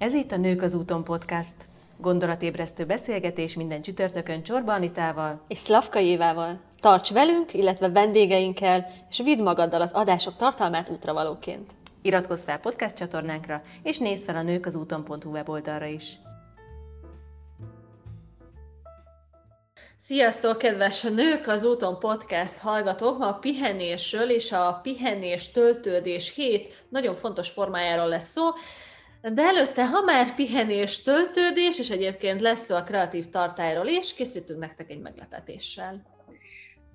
Ez itt a Nők az úton podcast. Gondolatébresztő beszélgetés minden csütörtökön Csorba Anitával és Szlavka Évával. Tarts velünk, illetve vendégeinkkel, és vidd magaddal az adások tartalmát útravalóként. Iratkozz fel podcast csatornánkra, és nézz fel a nők az úton.hu weboldalra is. Sziasztok, kedves Nők az úton podcast hallgatók! Ma a pihenésről és a pihenés töltődés hét nagyon fontos formájáról lesz szó. De előtte, ha már pihenés, töltődés, és egyébként lesz szó a kreatív tartályról is, készítünk nektek egy meglepetéssel.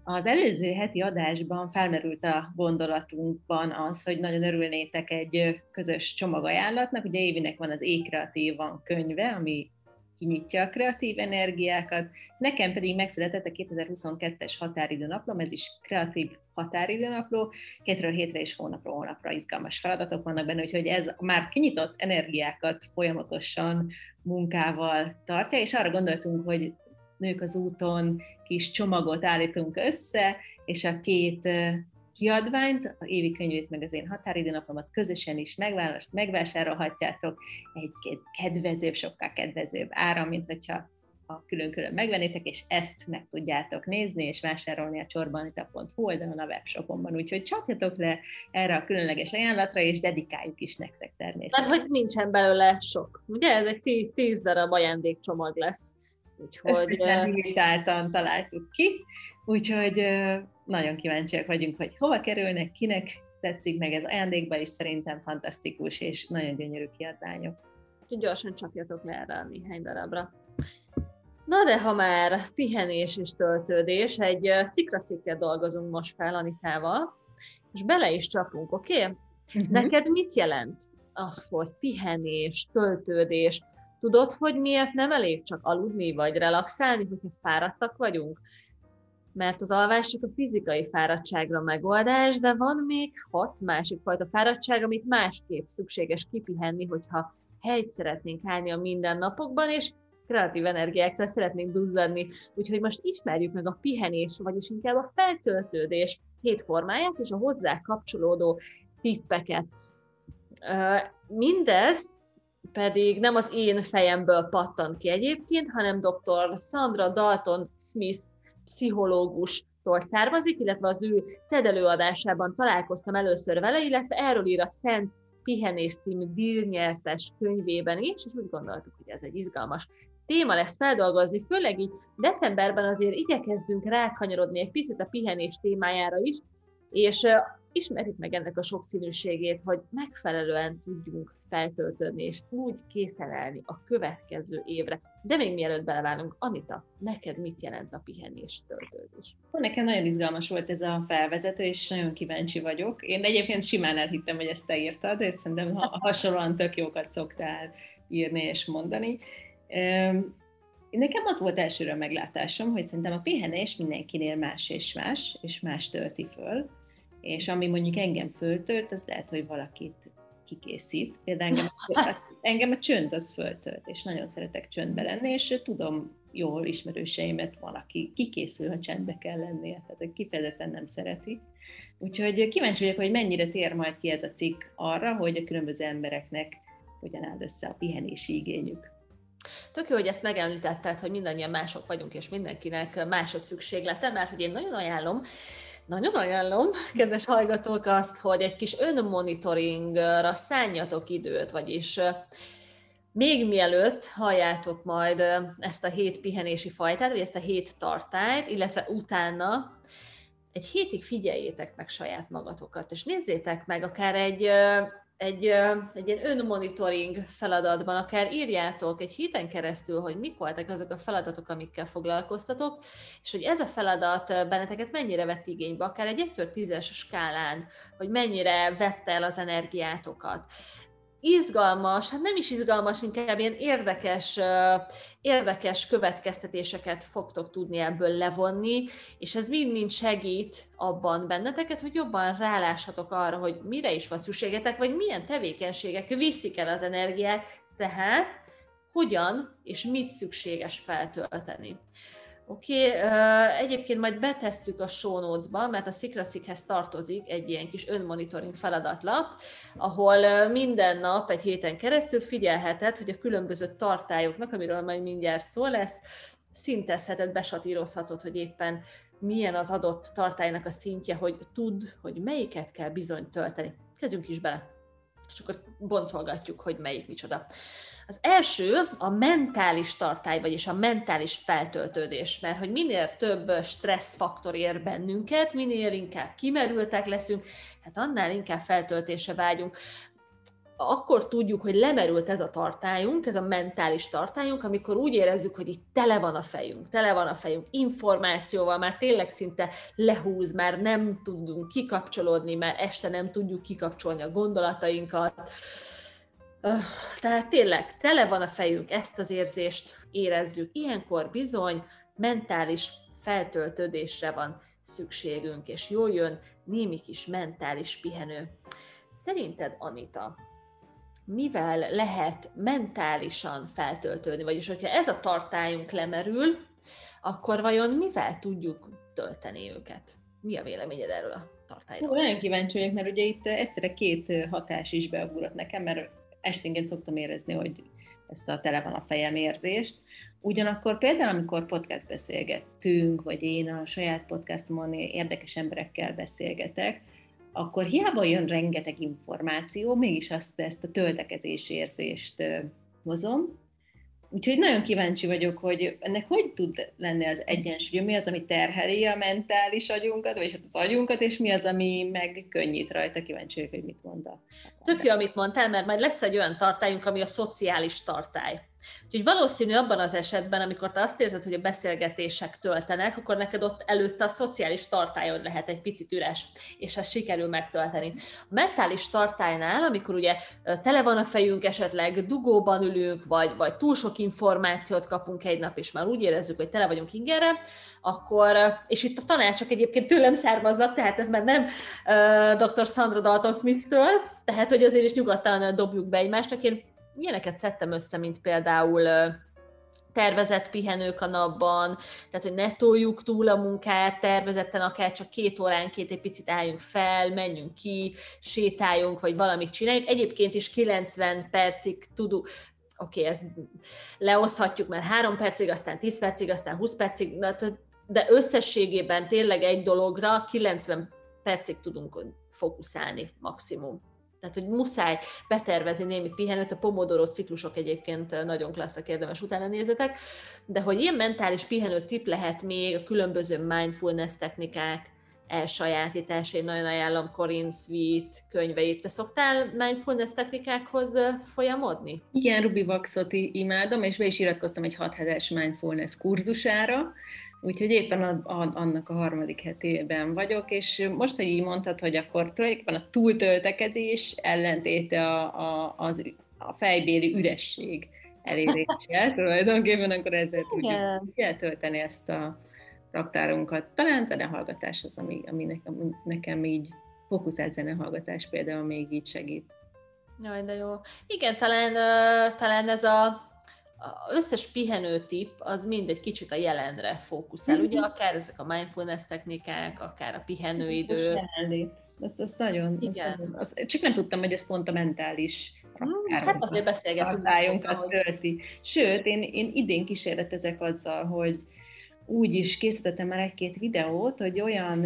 Az előző heti adásban felmerült a gondolatunkban az, hogy nagyon örülnétek egy közös csomagajánlatnak. Ugye Évinek van az E-Kreatívan könyve, ami kinyitja a kreatív energiákat. Nekem pedig megszületett a 2022-es határidőnaplom, ez is kreatív határidőnapló, hétről hétre és hónapról hónapra izgalmas feladatok vannak benne, úgyhogy ez már kinyitott energiákat folyamatosan munkával tartja, és arra gondoltunk, hogy nők az úton kis csomagot állítunk össze, és a két kiadványt, a évi könyvét, meg az én határidőnapomat közösen is megvásárolhatjátok egy kedvezőbb, sokkal kedvezőbb ára, mint hogyha a külön-külön megvennétek, és ezt meg tudjátok nézni, és vásárolni a csorbanita.hu oldalon a webshopomban. Úgyhogy csapjatok le erre a különleges ajánlatra, és dedikáljuk is nektek természetesen. Mert hogy nincsen belőle sok. Ugye ez egy tíz, tíz darab ajándékcsomag lesz. Úgyhogy... Ezt limitáltan találtuk ki, úgyhogy nagyon kíváncsiak vagyunk, hogy hova kerülnek, kinek tetszik meg ez ajándékba, és szerintem fantasztikus és nagyon gyönyörű kiadványok. Úgyhogy gyorsan csapjatok le erre a néhány darabra. Na de ha már pihenés és töltődés, egy szikracikket dolgozunk most fel Anikával, és bele is csapunk, oké? Okay? Uh-huh. Neked mit jelent az, hogy pihenés, töltődés? Tudod, hogy miért nem elég csak aludni vagy relaxálni, hogyha fáradtak vagyunk? Mert az alvás csak a fizikai fáradtságra megoldás, de van még hat másik fajta fáradtság, amit másképp szükséges kipihenni, hogyha helyt szeretnénk állni a mindennapokban, és kreatív energiáktól szeretnénk duzzadni. Úgyhogy most ismerjük meg a pihenés, vagyis inkább a feltöltődés hét formáját és a hozzá kapcsolódó tippeket. Mindez pedig nem az én fejemből pattant ki egyébként, hanem dr. Sandra Dalton Smith pszichológustól származik, illetve az ő TED előadásában találkoztam először vele, illetve erről ír a Szent Pihenés című díjnyertes könyvében is, és úgy gondoltuk, hogy ez egy izgalmas téma lesz feldolgozni, főleg így decemberben azért igyekezzünk rákanyarodni egy picit a pihenés témájára is, és ismerjük meg ennek a sokszínűségét, hogy megfelelően tudjunk feltöltődni, és úgy készen a következő évre. De még mielőtt beleválunk, Anita, neked mit jelent a pihenés töltődés? Nekem nagyon izgalmas volt ez a felvezető, és nagyon kíváncsi vagyok. Én egyébként simán elhittem, hogy ezt te írtad, és szerintem hasonlóan tök jókat szoktál írni és mondani. Nekem az volt elsőre a meglátásom, hogy szerintem a pihenés mindenkinél más és más, és más tölti föl, és ami mondjuk engem föltölt, az lehet, hogy valakit kikészít. Például engem, engem a csönd az föltölt, és nagyon szeretek csöndbe lenni, és tudom jól ismerőseimet van, aki kikészül, ha csendbe kell lennie, tehát kifejezetten nem szereti. Úgyhogy kíváncsi vagyok, hogy mennyire tér majd ki ez a cikk arra, hogy a különböző embereknek hogyan áll össze a pihenési igényük. Tök jó, hogy ezt megemlítetted, hogy mindannyian mások vagyunk, és mindenkinek más a szükséglete, mert hogy én nagyon ajánlom, nagyon ajánlom, kedves hallgatók, azt, hogy egy kis önmonitoringra szálljatok időt, vagyis még mielőtt halljátok majd ezt a hét pihenési fajtát, vagy ezt a hét tartályt, illetve utána egy hétig figyeljétek meg saját magatokat, és nézzétek meg akár egy egy, egy ilyen önmonitoring feladatban, akár írjátok egy héten keresztül, hogy mik voltak azok a feladatok, amikkel foglalkoztatok, és hogy ez a feladat benneteket mennyire vett igénybe, akár egy 1 10-es skálán, hogy mennyire vette el az energiátokat izgalmas, hát nem is izgalmas, inkább ilyen érdekes, érdekes következtetéseket fogtok tudni ebből levonni, és ez mind-mind segít abban benneteket, hogy jobban ráláshatok arra, hogy mire is van szükségetek, vagy milyen tevékenységek viszik el az energiát, tehát hogyan és mit szükséges feltölteni. Oké, okay, egyébként majd betesszük a show notes-ba, mert a Szikracikhez tartozik egy ilyen kis önmonitoring feladatlap, ahol minden nap egy héten keresztül figyelheted, hogy a különböző tartályoknak, amiről majd mindjárt szó lesz, szintezheted, besatírozhatod, hogy éppen milyen az adott tartálynak a szintje, hogy tud, hogy melyiket kell bizony tölteni. Kezdjünk is bele, és akkor boncolgatjuk, hogy melyik micsoda. Az első a mentális tartály, vagyis a mentális feltöltődés, mert hogy minél több stresszfaktor ér bennünket, minél inkább kimerültek leszünk, hát annál inkább feltöltése vágyunk akkor tudjuk, hogy lemerült ez a tartályunk, ez a mentális tartályunk, amikor úgy érezzük, hogy itt tele van a fejünk, tele van a fejünk információval, már tényleg szinte lehúz, már nem tudunk kikapcsolódni, már este nem tudjuk kikapcsolni a gondolatainkat. Tehát tényleg tele van a fejünk, ezt az érzést érezzük. Ilyenkor bizony mentális feltöltődésre van szükségünk, és jól jön némi kis mentális pihenő. Szerinted, Anita, mivel lehet mentálisan feltöltődni, vagyis hogyha ez a tartályunk lemerül, akkor vajon mivel tudjuk tölteni őket? Mi a véleményed erről a tartályról? Hú, nagyon kíváncsi vagyok, mert ugye itt egyszerre két hatás is beugrott nekem, mert esténként szoktam érezni, hogy ezt a tele van a fejem érzést. Ugyanakkor például, amikor podcast beszélgettünk, vagy én a saját podcastomon érdekes emberekkel beszélgetek, akkor hiába jön rengeteg információ, mégis azt, ezt a töltekezés érzést hozom. Úgyhogy nagyon kíváncsi vagyok, hogy ennek hogy tud lenni az egyensúly, mi az, ami terheli a mentális agyunkat, vagy hát az agyunkat, és mi az, ami meg könnyít rajta. Kíváncsi vagyok, hogy mit mond a Tök jó, amit mondtál, mert majd lesz egy olyan tartályunk, ami a szociális tartály. Úgyhogy valószínű abban az esetben, amikor te azt érzed, hogy a beszélgetések töltenek, akkor neked ott előtte a szociális tartályon lehet egy picit üres, és ezt sikerül megtölteni. A mentális tartálynál, amikor ugye tele van a fejünk, esetleg dugóban ülünk, vagy, vagy túl sok információt kapunk egy nap, és már úgy érezzük, hogy tele vagyunk ingerre, akkor, és itt a tanácsok egyébként tőlem származnak, tehát ez már nem uh, dr. Sandra Dalton Smith-től, tehát hogy azért is nyugodtan dobjuk be egymásnak. Én ilyeneket szedtem össze, mint például tervezett pihenők a napban, tehát hogy ne toljuk túl a munkát, tervezetten akár csak két óránként egy picit álljunk fel, menjünk ki, sétáljunk, vagy valamit csináljuk. Egyébként is 90 percig tudunk, oké, okay, ezt leoszthatjuk, mert három percig, aztán 10 percig, aztán 20 percig, de összességében tényleg egy dologra 90 percig tudunk fókuszálni maximum. Tehát, hogy muszáj betervezni némi pihenőt, a Pomodoro ciklusok egyébként nagyon klasszak, érdemes utána nézetek, de hogy ilyen mentális pihenő tip lehet még a különböző mindfulness technikák, elsajátítása, én nagyon ajánlom Corinne Sweet könyveit. Te szoktál mindfulness technikákhoz folyamodni? Igen, Ruby Waxot imádom, és be is iratkoztam egy 6 hetes mindfulness kurzusára, Úgyhogy éppen a, a, annak a harmadik hetében vagyok, és most, hogy így mondtad, hogy akkor tulajdonképpen a túltöltekezés ellentéte a, a, az, a fejbéli üresség elérése, tulajdonképpen akkor ezzel tudjuk eltölteni ezt a raktárunkat. Talán zenehallgatás az, ami, ami nekem, nekem így fókuszált zenehallgatás például még így segít. Jaj, de jó. Igen, talán, talán ez a az összes pihenőtip az mind egy kicsit a jelenre fókuszál. Ugye mhm. akár ezek a mindfulness technikák, akár a pihenőidő. Ez, ez nagyon, Igen. Ez nagyon az, csak nem tudtam, hogy ez pont a mentális hmm, Hát azért beszélgetünk. tölti. Sőt, én, én idén kísérletezek azzal, hogy úgy is készítettem már egy-két videót, hogy olyan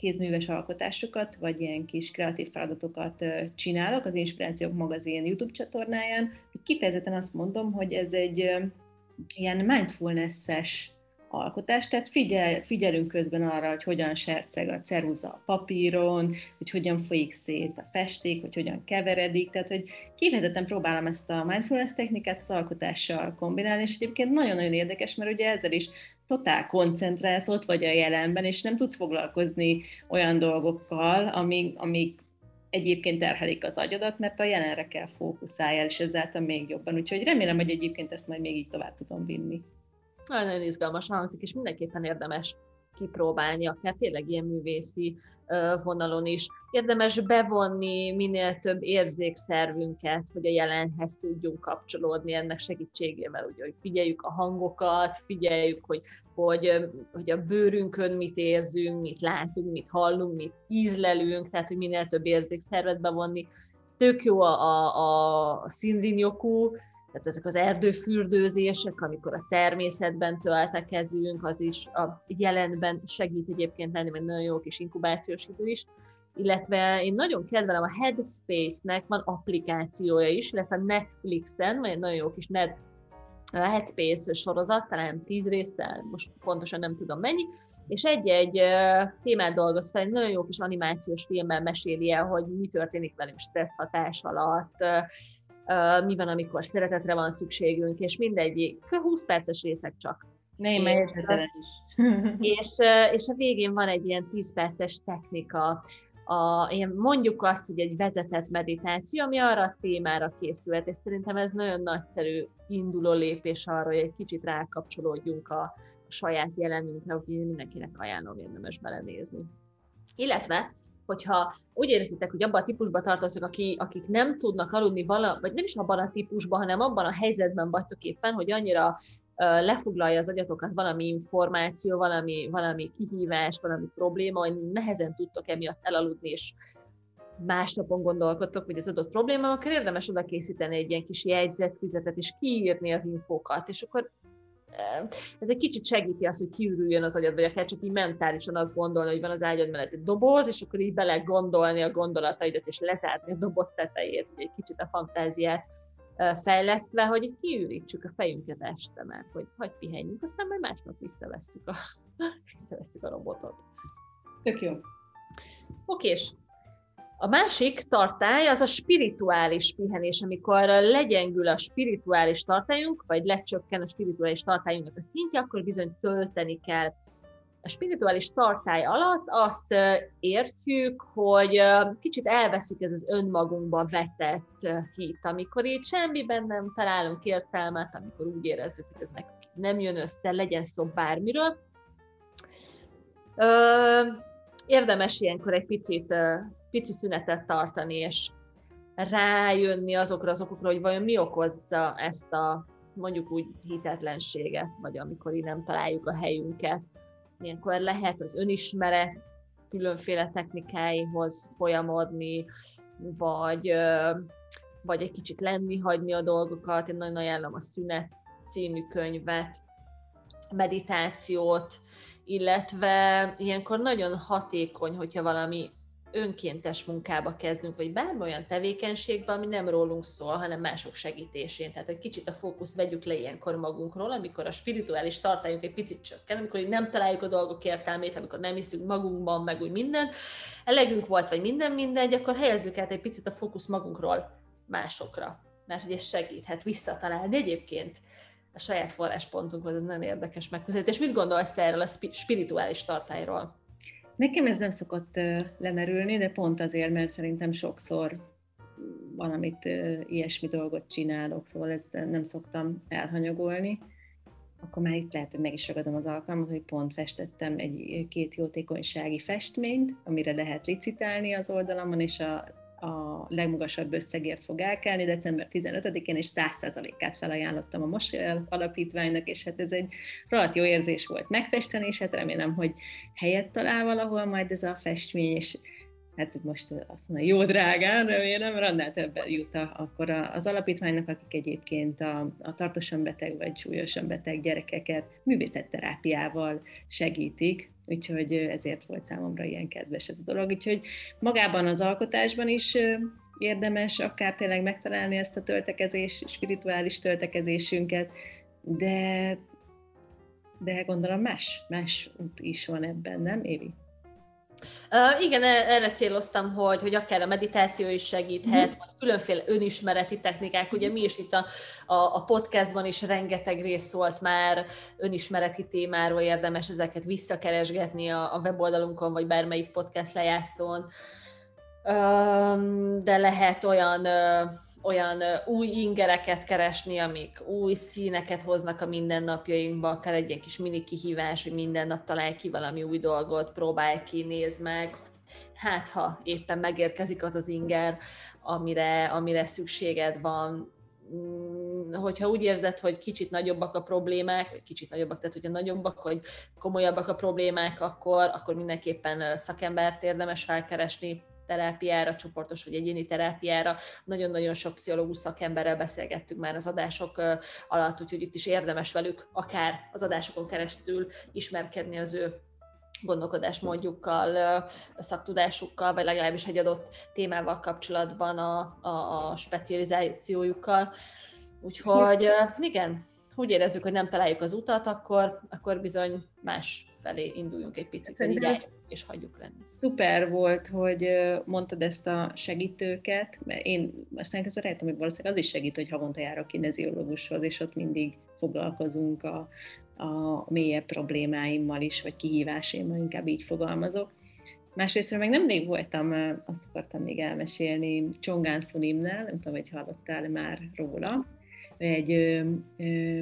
kézműves alkotásokat, vagy ilyen kis kreatív feladatokat csinálok az Inspirációk magazin YouTube csatornáján. Kifejezetten azt mondom, hogy ez egy ilyen mindfulness-es alkotás, tehát figyel, figyelünk közben arra, hogy hogyan serceg a ceruza a papíron, hogy hogyan folyik szét a festék, hogy hogyan keveredik, tehát hogy kifejezetten próbálom ezt a mindfulness technikát az alkotással kombinálni, és egyébként nagyon-nagyon érdekes, mert ugye ezzel is totál koncentrálsz ott vagy a jelenben, és nem tudsz foglalkozni olyan dolgokkal, amik, amik egyébként terhelik az agyadat, mert a jelenre kell fókuszáljál, és ezáltal még jobban. Úgyhogy remélem, hogy egyébként ezt majd még így tovább tudom vinni. Nagyon-nagyon izgalmas hangzik, és mindenképpen érdemes kipróbálni, akár tényleg ilyen művészi vonalon is. Érdemes bevonni minél több érzékszervünket, hogy a jelenhez tudjunk kapcsolódni ennek segítségével, ugye, hogy figyeljük a hangokat, figyeljük, hogy, hogy, hogy a bőrünkön mit érzünk, mit látunk, mit hallunk, mit ízlelünk, tehát hogy minél több érzékszervet bevonni. Tök jó a, a, a tehát ezek az erdőfürdőzések, amikor a természetben töltekezünk, az is a jelenben segít egyébként lenni, mert nagyon jó kis inkubációs idő is. Illetve én nagyon kedvelem a Headspace-nek van applikációja is, illetve Netflixen, vagy egy nagyon jó kis net, a Headspace sorozat, talán tíz résztel, most pontosan nem tudom mennyi, és egy-egy témát dolgoz fel, egy nagyon jó kis animációs filmmel meséli el, hogy mi történik velünk stressz hatás alatt, mi van, amikor szeretetre van szükségünk, és mindegyik 20 perces részek csak. Nem, és, és, és a végén van egy ilyen 10 perces technika, a, ilyen mondjuk azt, hogy egy vezetett meditáció, ami arra a témára készült, és szerintem ez nagyon nagyszerű induló lépés arra, hogy egy kicsit rákapcsolódjunk a, a saját jelenünkre, úgyhogy mindenkinek ajánlom érdemes belenézni. Illetve hogyha úgy érzitek, hogy abban a típusban tartoztok, aki, akik nem tudnak aludni, vala, vagy nem is abban a típusban, hanem abban a helyzetben vagytok éppen, hogy annyira lefoglalja az agyatokat valami információ, valami, valami kihívás, valami probléma, hogy nehezen tudtok emiatt elaludni, és másnapon gondolkodtok, hogy az adott probléma, akkor érdemes oda készíteni egy ilyen kis jegyzetfüzetet, és kiírni az infókat, és akkor ez egy kicsit segíti azt, hogy kiürüljön az agyad, vagy akár csak így mentálisan azt gondolni, hogy van az ágyad mellett egy doboz, és akkor így bele gondolni a gondolataidat, és lezárni a doboz tetejét, hogy egy kicsit a fantáziát fejlesztve, hogy így kiürítsük a fejünket este, mert hogy hagyj pihenjünk, aztán majd másnap visszavesszük a, visszavesszük a robotot. Tök jó. Oké, és a másik tartály az a spirituális pihenés, amikor legyengül a spirituális tartályunk, vagy lecsökken a spirituális tartályunknak a szintje, akkor bizony tölteni kell. A spirituális tartály alatt azt értjük, hogy kicsit elveszik ez az önmagunkba vetett hit, amikor így semmiben nem találunk értelmet, amikor úgy érezzük, hogy ez nekünk nem jön össze, legyen szó bármiről érdemes ilyenkor egy picit, pici szünetet tartani, és rájönni azokra az okokra, hogy vajon mi okozza ezt a mondjuk úgy hitetlenséget, vagy amikor így nem találjuk a helyünket. Ilyenkor lehet az önismeret különféle technikáihoz folyamodni, vagy, vagy egy kicsit lenni, hagyni a dolgokat. Én nagyon ajánlom a Szünet című könyvet, meditációt, illetve ilyenkor nagyon hatékony, hogyha valami önkéntes munkába kezdünk, vagy bármi olyan tevékenységben, ami nem rólunk szól, hanem mások segítésén. Tehát egy kicsit a fókusz vegyük le ilyenkor magunkról, amikor a spirituális tartályunk egy picit csökken, amikor így nem találjuk a dolgok értelmét, amikor nem hiszünk magunkban, meg úgy minden, elegünk volt, vagy minden mindegy, akkor helyezzük át egy picit a fókusz magunkról másokra, mert hogy ez segíthet visszatalálni egyébként a saját forráspontunkhoz, ez nagyon érdekes megközelítés. Mit gondolsz te erről a spirituális tartályról? Nekem ez nem szokott lemerülni, de pont azért, mert szerintem sokszor valamit ilyesmi dolgot csinálok, szóval ezt nem szoktam elhanyagolni. Akkor már itt lehet, hogy meg is ragadom az alkalmat, hogy pont festettem egy két jótékonysági festményt, amire lehet licitálni az oldalamon, és a a legmagasabb összegért fog elkelni. December 15-én, és 100%-át felajánlottam a Mosel alapítványnak, és hát ez egy rohadt jó érzés volt megfesteni, és hát remélem, hogy helyet talál valahol majd ez a festmény, és hát most azt mondja, jó drágán, remélem, annál többen jut akkor az alapítványnak, akik egyébként a, a tartósan beteg vagy súlyosan beteg gyerekeket művészetterápiával segítik, úgyhogy ezért volt számomra ilyen kedves ez a dolog. Úgyhogy magában az alkotásban is érdemes akár tényleg megtalálni ezt a töltekezés, spirituális töltekezésünket, de, de gondolom más, más út is van ebben, nem Évi? Uh, igen, e, erre céloztam, hogy, hogy akár a meditáció is segíthet, mm. vagy különféle önismereti technikák. Ugye mi is itt a, a, a podcastban is rengeteg rész szólt már önismereti témáról, érdemes ezeket visszakeresgetni a, a weboldalunkon, vagy bármelyik podcast lejátszón. De lehet olyan uh, olyan új ingereket keresni, amik új színeket hoznak a mindennapjainkba, akár egy ilyen kis mini kihívás, hogy minden nap találj ki valami új dolgot, próbálj ki, nézd meg, hát ha éppen megérkezik az az inger, amire, amire szükséged van, mm, hogyha úgy érzed, hogy kicsit nagyobbak a problémák, vagy kicsit nagyobbak, tehát hogyha nagyobbak, vagy komolyabbak a problémák, akkor, akkor mindenképpen szakembert érdemes felkeresni, terápiára, csoportos vagy egyéni terápiára. Nagyon-nagyon sok pszichológus szakemberrel beszélgettünk már az adások alatt, úgyhogy itt is érdemes velük akár az adásokon keresztül ismerkedni az ő gondolkodásmódjukkal, szaktudásukkal, vagy legalábbis egy adott témával kapcsolatban a, a, a specializációjukkal. Úgyhogy igen, úgy érezzük, hogy nem találjuk az utat, akkor, akkor bizony más felé induljunk egy picit, így és hagyjuk lenni. Szuper volt, hogy mondtad ezt a segítőket, mert én aztán kezdve rájöttem, hogy valószínűleg az is segít, hogy havonta járok kineziológushoz, és ott mindig foglalkozunk a, a mélyebb problémáimmal is, vagy kihívásaimmal, inkább így fogalmazok. Másrészt meg nemrég voltam, azt akartam még elmesélni, Csongán Szunimnál, nem tudom, hogy hallottál már róla, egy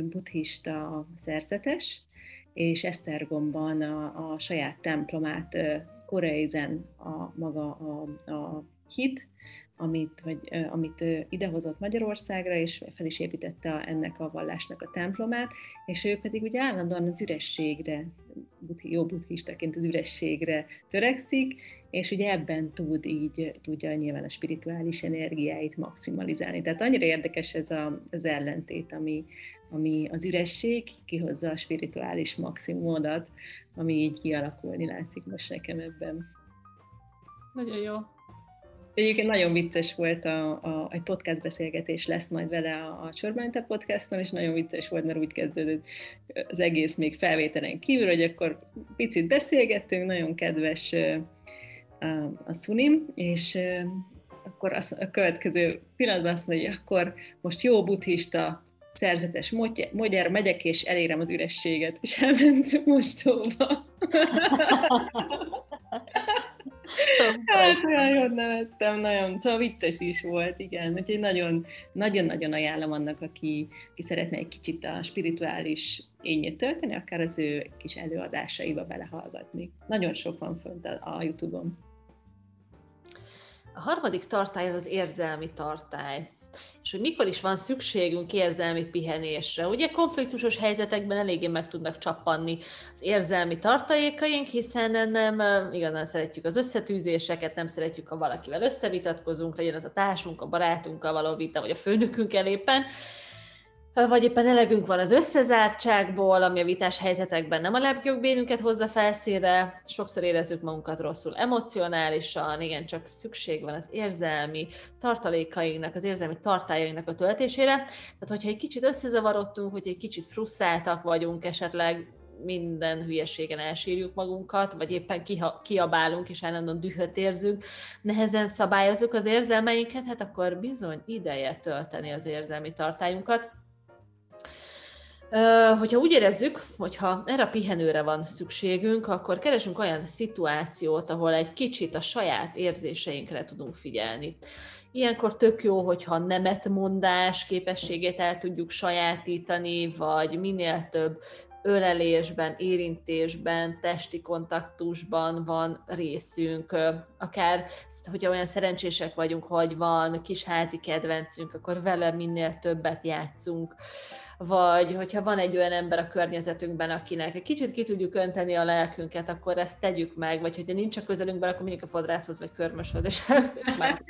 buddhista szerzetes, és Esztergomban a, a saját templomát Koreizen a maga a, a hit, amit, vagy, amit idehozott Magyarországra, és fel is építette ennek a vallásnak a templomát, és ő pedig ugye állandóan az ürességre, jó buddhistaként az ürességre törekszik, és ugye ebben tud így, tudja nyilván a spirituális energiáit maximalizálni. Tehát annyira érdekes ez a, az ellentét, ami, ami az üresség kihozza a spirituális maximumodat, ami így kialakulni látszik most nekem ebben. Nagyon jó. Egyébként nagyon vicces volt, a, a, egy podcast beszélgetés lesz majd vele a, a Csorbánta podcaston, és nagyon vicces volt, mert úgy kezdődött az egész még felvételen kívül, hogy akkor picit beszélgettünk, nagyon kedves a, a Szunim, és akkor az, a következő pillanatban azt mondja, hogy akkor most jó buddhista szerzetes magyar megyek, és elérem az ürességet, és elment mostóba. Szóval hát nagyon nevettem, nagyon, szóval vicces is volt, igen. Úgyhogy nagyon, nagyon-nagyon ajánlom annak, aki, aki szeretne egy kicsit a spirituális ényét tölteni, akár az ő kis előadásaiba belehallgatni. Nagyon sok van fönt a, a Youtube-on. A harmadik tartály az az érzelmi tartály és hogy mikor is van szükségünk érzelmi pihenésre. Ugye konfliktusos helyzetekben eléggé meg tudnak csappanni az érzelmi tartalékaink, hiszen nem igazán szeretjük az összetűzéseket, nem szeretjük, ha valakivel összevitatkozunk, legyen az a társunk, a barátunkkal való vita, vagy a főnökünkkel éppen, vagy éppen elegünk van az összezártságból, ami a vitás helyzetekben nem a legjobb bénünket hozza felszínre, sokszor érezzük magunkat rosszul emocionálisan, igen, csak szükség van az érzelmi tartalékainknak, az érzelmi tartályainknak a töltésére. Tehát, hogyha egy kicsit összezavarodtunk, hogy egy kicsit frusztráltak vagyunk, esetleg minden hülyeségen elsírjuk magunkat, vagy éppen kiabálunk, és állandóan dühöt érzünk, nehezen szabályozunk az érzelmeinket, hát akkor bizony ideje tölteni az érzelmi tartályunkat hogyha úgy érezzük, hogyha erre a pihenőre van szükségünk, akkor keresünk olyan szituációt, ahol egy kicsit a saját érzéseinkre tudunk figyelni. Ilyenkor tök jó, hogyha nemetmondás képességét el tudjuk sajátítani, vagy minél több ölelésben, érintésben, testi kontaktusban van részünk, akár hogyha olyan szerencsések vagyunk, hogy van kis házi kedvencünk, akkor vele minél többet játszunk vagy hogyha van egy olyan ember a környezetünkben, akinek egy kicsit ki tudjuk önteni a lelkünket, akkor ezt tegyük meg, vagy hogyha nincs a közelünkben, akkor mindig a fodrászhoz vagy körmöshöz, és már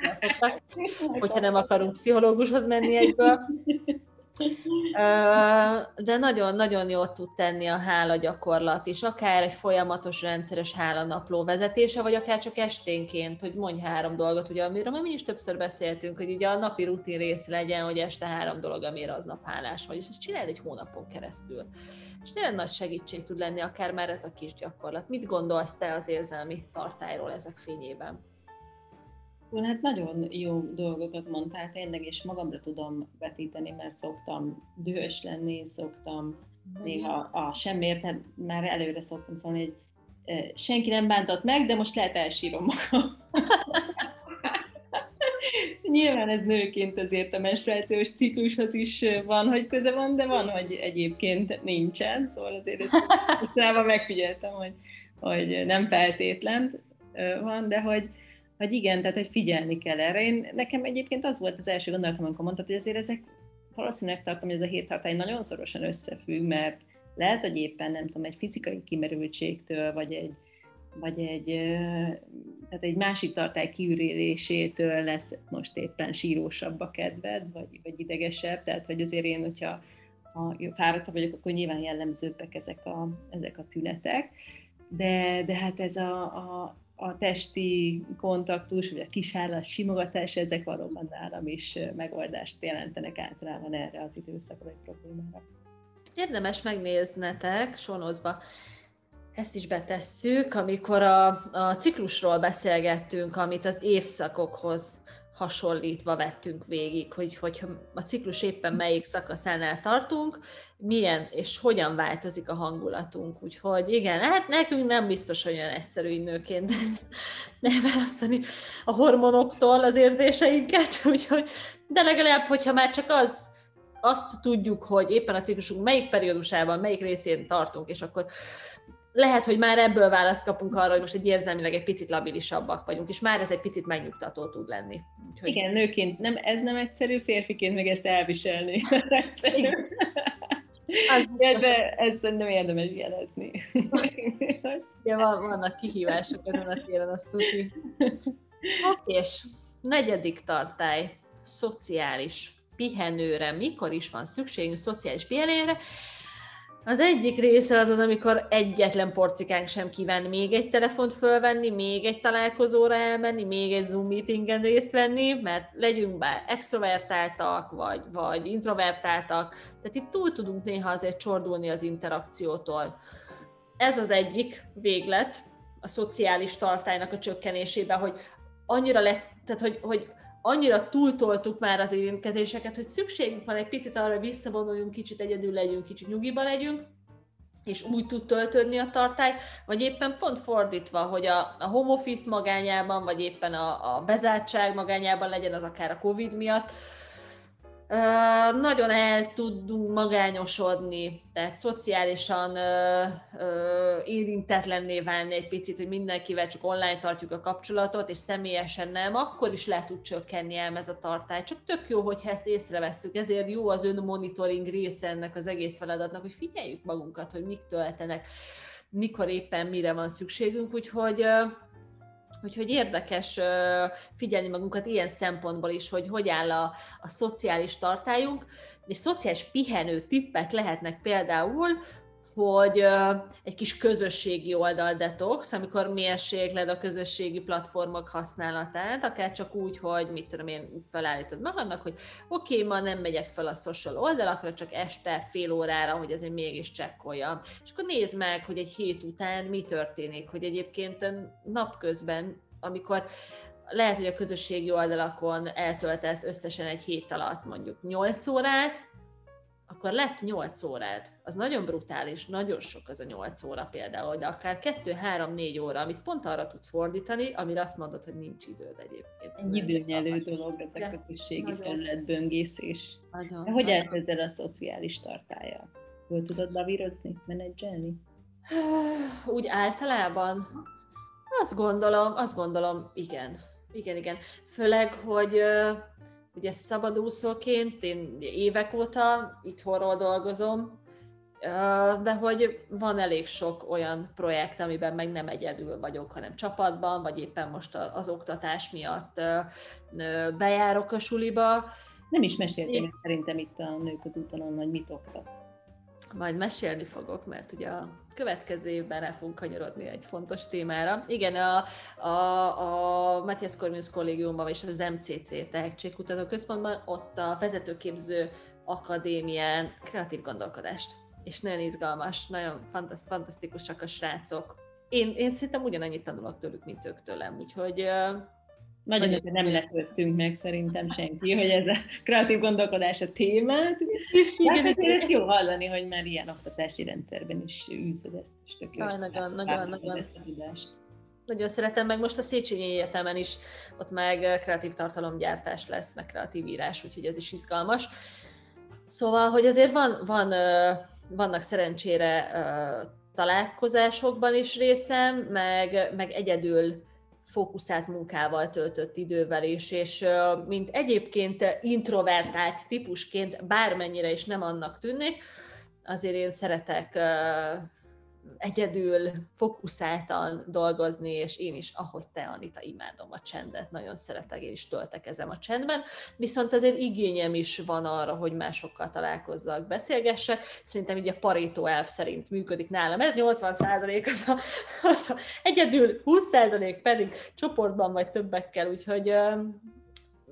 hogyha nem akarunk pszichológushoz menni egyből. De nagyon-nagyon jól tud tenni a hála gyakorlat is, akár egy folyamatos, rendszeres hála napló vezetése, vagy akár csak esténként, hogy mondj három dolgot, ugye, amiről mi is többször beszéltünk, hogy ugye a napi rutin rész legyen, hogy este három dolog, amire aznap hálás vagy, és ezt csináld egy hónapon keresztül. És tényleg nagy segítség tud lenni akár már ez a kis gyakorlat. Mit gondolsz te az érzelmi tartályról ezek fényében? Hát nagyon jó dolgokat mondtál tényleg, és magamra tudom vetíteni, mert szoktam dühös lenni, szoktam de néha a semmiért, hát már előre szoktam szólni, hogy senki nem bántott meg, de most lehet elsírom magam. Nyilván ez nőként azért a menstruációs ciklushoz is van, hogy köze van, de van, hogy egyébként nincsen, szóval azért ezt megfigyeltem, hogy, hogy nem feltétlen, van, de hogy, hogy igen, tehát hogy figyelni kell erre. Én, nekem egyébként az volt az első gondolatom, amikor mondtad, hogy azért ezek valószínűleg tartom, hogy ez a hét hatály nagyon szorosan összefügg, mert lehet, hogy éppen nem tudom, egy fizikai kimerültségtől, vagy egy, vagy egy, tehát egy másik tartály kiürélésétől lesz most éppen sírósabb a kedved, vagy, vagy idegesebb, tehát hogy azért én, hogyha ha fáradtabb vagyok, akkor nyilván jellemzőbbek ezek a, ezek a tünetek, de, de hát ez a, a, a testi kontaktus, vagy a kisállás, simogatás, ezek valóban nálam is megoldást jelentenek általában erre az időszakra, vagy problémára. Érdemes megnéznetek, sonocba ezt is betesszük, amikor a, a ciklusról beszélgettünk, amit az évszakokhoz hasonlítva vettünk végig, hogy, hogy a ciklus éppen melyik szakaszánál tartunk, milyen és hogyan változik a hangulatunk. Úgyhogy igen, hát nekünk nem biztos olyan egyszerű nőként nem választani a hormonoktól az érzéseinket, úgyhogy, de legalább, hogyha már csak az, azt tudjuk, hogy éppen a ciklusunk melyik periódusában, melyik részén tartunk, és akkor lehet, hogy már ebből választ kapunk arra, hogy most egy érzelmileg egy picit labilisabbak vagyunk, és már ez egy picit megnyugtató tud lenni. Úgyhogy... Igen, nőként nem, ez nem egyszerű, férfiként meg ezt elviselni. de ezt nem érdemes jelezni. ja, van, vannak kihívások ezen a téren, azt tudni. Oké, és negyedik tartály, szociális pihenőre. Mikor is van szükségünk szociális pihenőre? Az egyik része az az, amikor egyetlen porcikánk sem kíván még egy telefont fölvenni, még egy találkozóra elmenni, még egy Zoom meetingen részt venni, mert legyünk be extrovertáltak, vagy, vagy introvertáltak, tehát itt túl tudunk néha azért csordulni az interakciótól. Ez az egyik véglet a szociális tartálynak a csökkenésében, hogy annyira lett, tehát hogy, hogy annyira túltoltuk már az érintkezéseket, hogy szükségünk van egy picit arra, hogy visszavonuljunk, kicsit egyedül legyünk, kicsit nyugiba legyünk, és úgy tud töltődni a tartály, vagy éppen pont fordítva, hogy a, a home office magányában, vagy éppen a, a bezártság magányában legyen az akár a Covid miatt, nagyon el tudunk magányosodni, tehát szociálisan érintetlenné válni egy picit, hogy mindenkivel csak online tartjuk a kapcsolatot, és személyesen nem, akkor is le tud csökkenni el ez a tartály. Csak tök jó, hogyha ezt észrevesszük, ezért jó az önmonitoring része ennek az egész feladatnak, hogy figyeljük magunkat, hogy mik töltenek, mikor éppen mire van szükségünk, úgyhogy Úgyhogy érdekes figyelni magunkat ilyen szempontból is, hogy hogy áll a, a szociális tartályunk, és szociális pihenő tippek lehetnek például, hogy egy kis közösségi oldal detox, amikor mérsékled a közösségi platformok használatát, akár csak úgy, hogy mit tudom én, felállítod magadnak, hogy oké, okay, ma nem megyek fel a social oldalakra, csak este fél órára, hogy azért mégis csekkoljam. És akkor nézd meg, hogy egy hét után mi történik, hogy egyébként napközben, amikor lehet, hogy a közösségi oldalakon eltöltesz összesen egy hét alatt mondjuk 8 órát, akkor lett 8 órád. Az nagyon brutális, nagyon sok az a 8 óra például, de akár 2-3-4 óra, amit pont arra tudsz fordítani, amire azt mondod, hogy nincs időd egyébként. Egy időnyelő dolog ez a közösségi felületböngészés. Nagyon, de hogy állsz ezzel a szociális tartája? Hol tudod lavírozni, menedzselni? Úgy általában? Azt gondolom, azt gondolom, igen. Igen, igen. Főleg, hogy ugye szabadúszóként, én évek óta itthonról dolgozom, de hogy van elég sok olyan projekt, amiben meg nem egyedül vagyok, hanem csapatban, vagy éppen most az oktatás miatt bejárok a suliba. Nem is meséltél szerintem itt a nők az úton, hogy mit oktatsz. Majd mesélni fogok, mert ugye a következő évben rá fogunk kanyarodni egy fontos témára. Igen, a, a, a Matthias Corvinus kollégiumban és az MCC Tehetségkutató Központban ott a vezetőképző akadémián kreatív gondolkodást. És nagyon izgalmas, nagyon fantasztikusak a srácok. Én, én szerintem ugyanannyit tanulok tőlük, mint ők tőlem, úgyhogy nagyon hogy nem lepődtünk meg szerintem senki, hogy ez a kreatív gondolkodás a témát. És igen, hát azért jó hallani, hogy már ilyen oktatási rendszerben is űzöd ezt, és tök jó. Nagyon, nagyon, nagyon. Ezt a tudást. Nagyon szeretem, meg most a Széchenyi Egyetemen is ott meg kreatív tartalomgyártás lesz, meg kreatív írás, úgyhogy ez is izgalmas. Szóval, hogy azért van, van, vannak szerencsére találkozásokban is részem, meg, meg egyedül fókuszált munkával töltött idővel is, és mint egyébként introvertált típusként, bármennyire is nem annak tűnik, azért én szeretek egyedül, fókuszáltan dolgozni, és én is, ahogy te, Anita, imádom a csendet, nagyon szeretek, én is töltekezem a csendben, viszont azért igényem is van arra, hogy másokkal találkozzak, beszélgessek. Szerintem így a Pareto elf szerint működik nálam. Ez 80 az a, az a egyedül, 20% pedig csoportban vagy többekkel, úgyhogy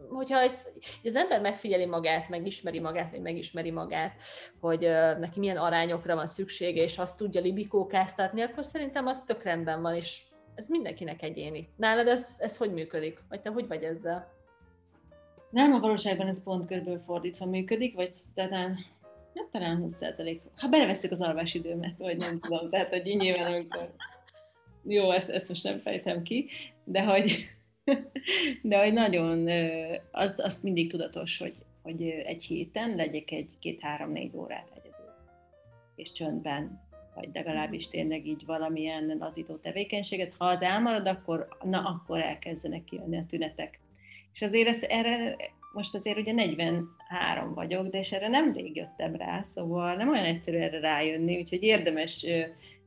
hogyha ez, az ember megfigyeli magát, megismeri magát, vagy megismeri magát, hogy neki milyen arányokra van szüksége, és azt tudja libikókáztatni, akkor szerintem az tök rendben van, és ez mindenkinek egyéni. Nálad ez, ez hogy működik? Vagy te hogy vagy ezzel? Nem, a valóságban ez pont körülbelül fordítva működik, vagy talán, hát talán 20 Ha beleveszünk az alvásidőmet, vagy nem tudom, tehát hogy nyilván amikor... Jó, ezt, ezt most nem fejtem ki, de hogy de hogy nagyon, az, az mindig tudatos, hogy, hogy egy héten legyek egy két-három-négy órát egyedül, és csöndben, vagy legalábbis tényleg így valamilyen lazító tevékenységet. Ha az elmarad, akkor, na, akkor elkezdenek kijönni a tünetek. És azért ez, erre, most azért ugye 43 vagyok, de és erre nem rég jöttem rá, szóval nem olyan egyszerű erre rájönni, úgyhogy érdemes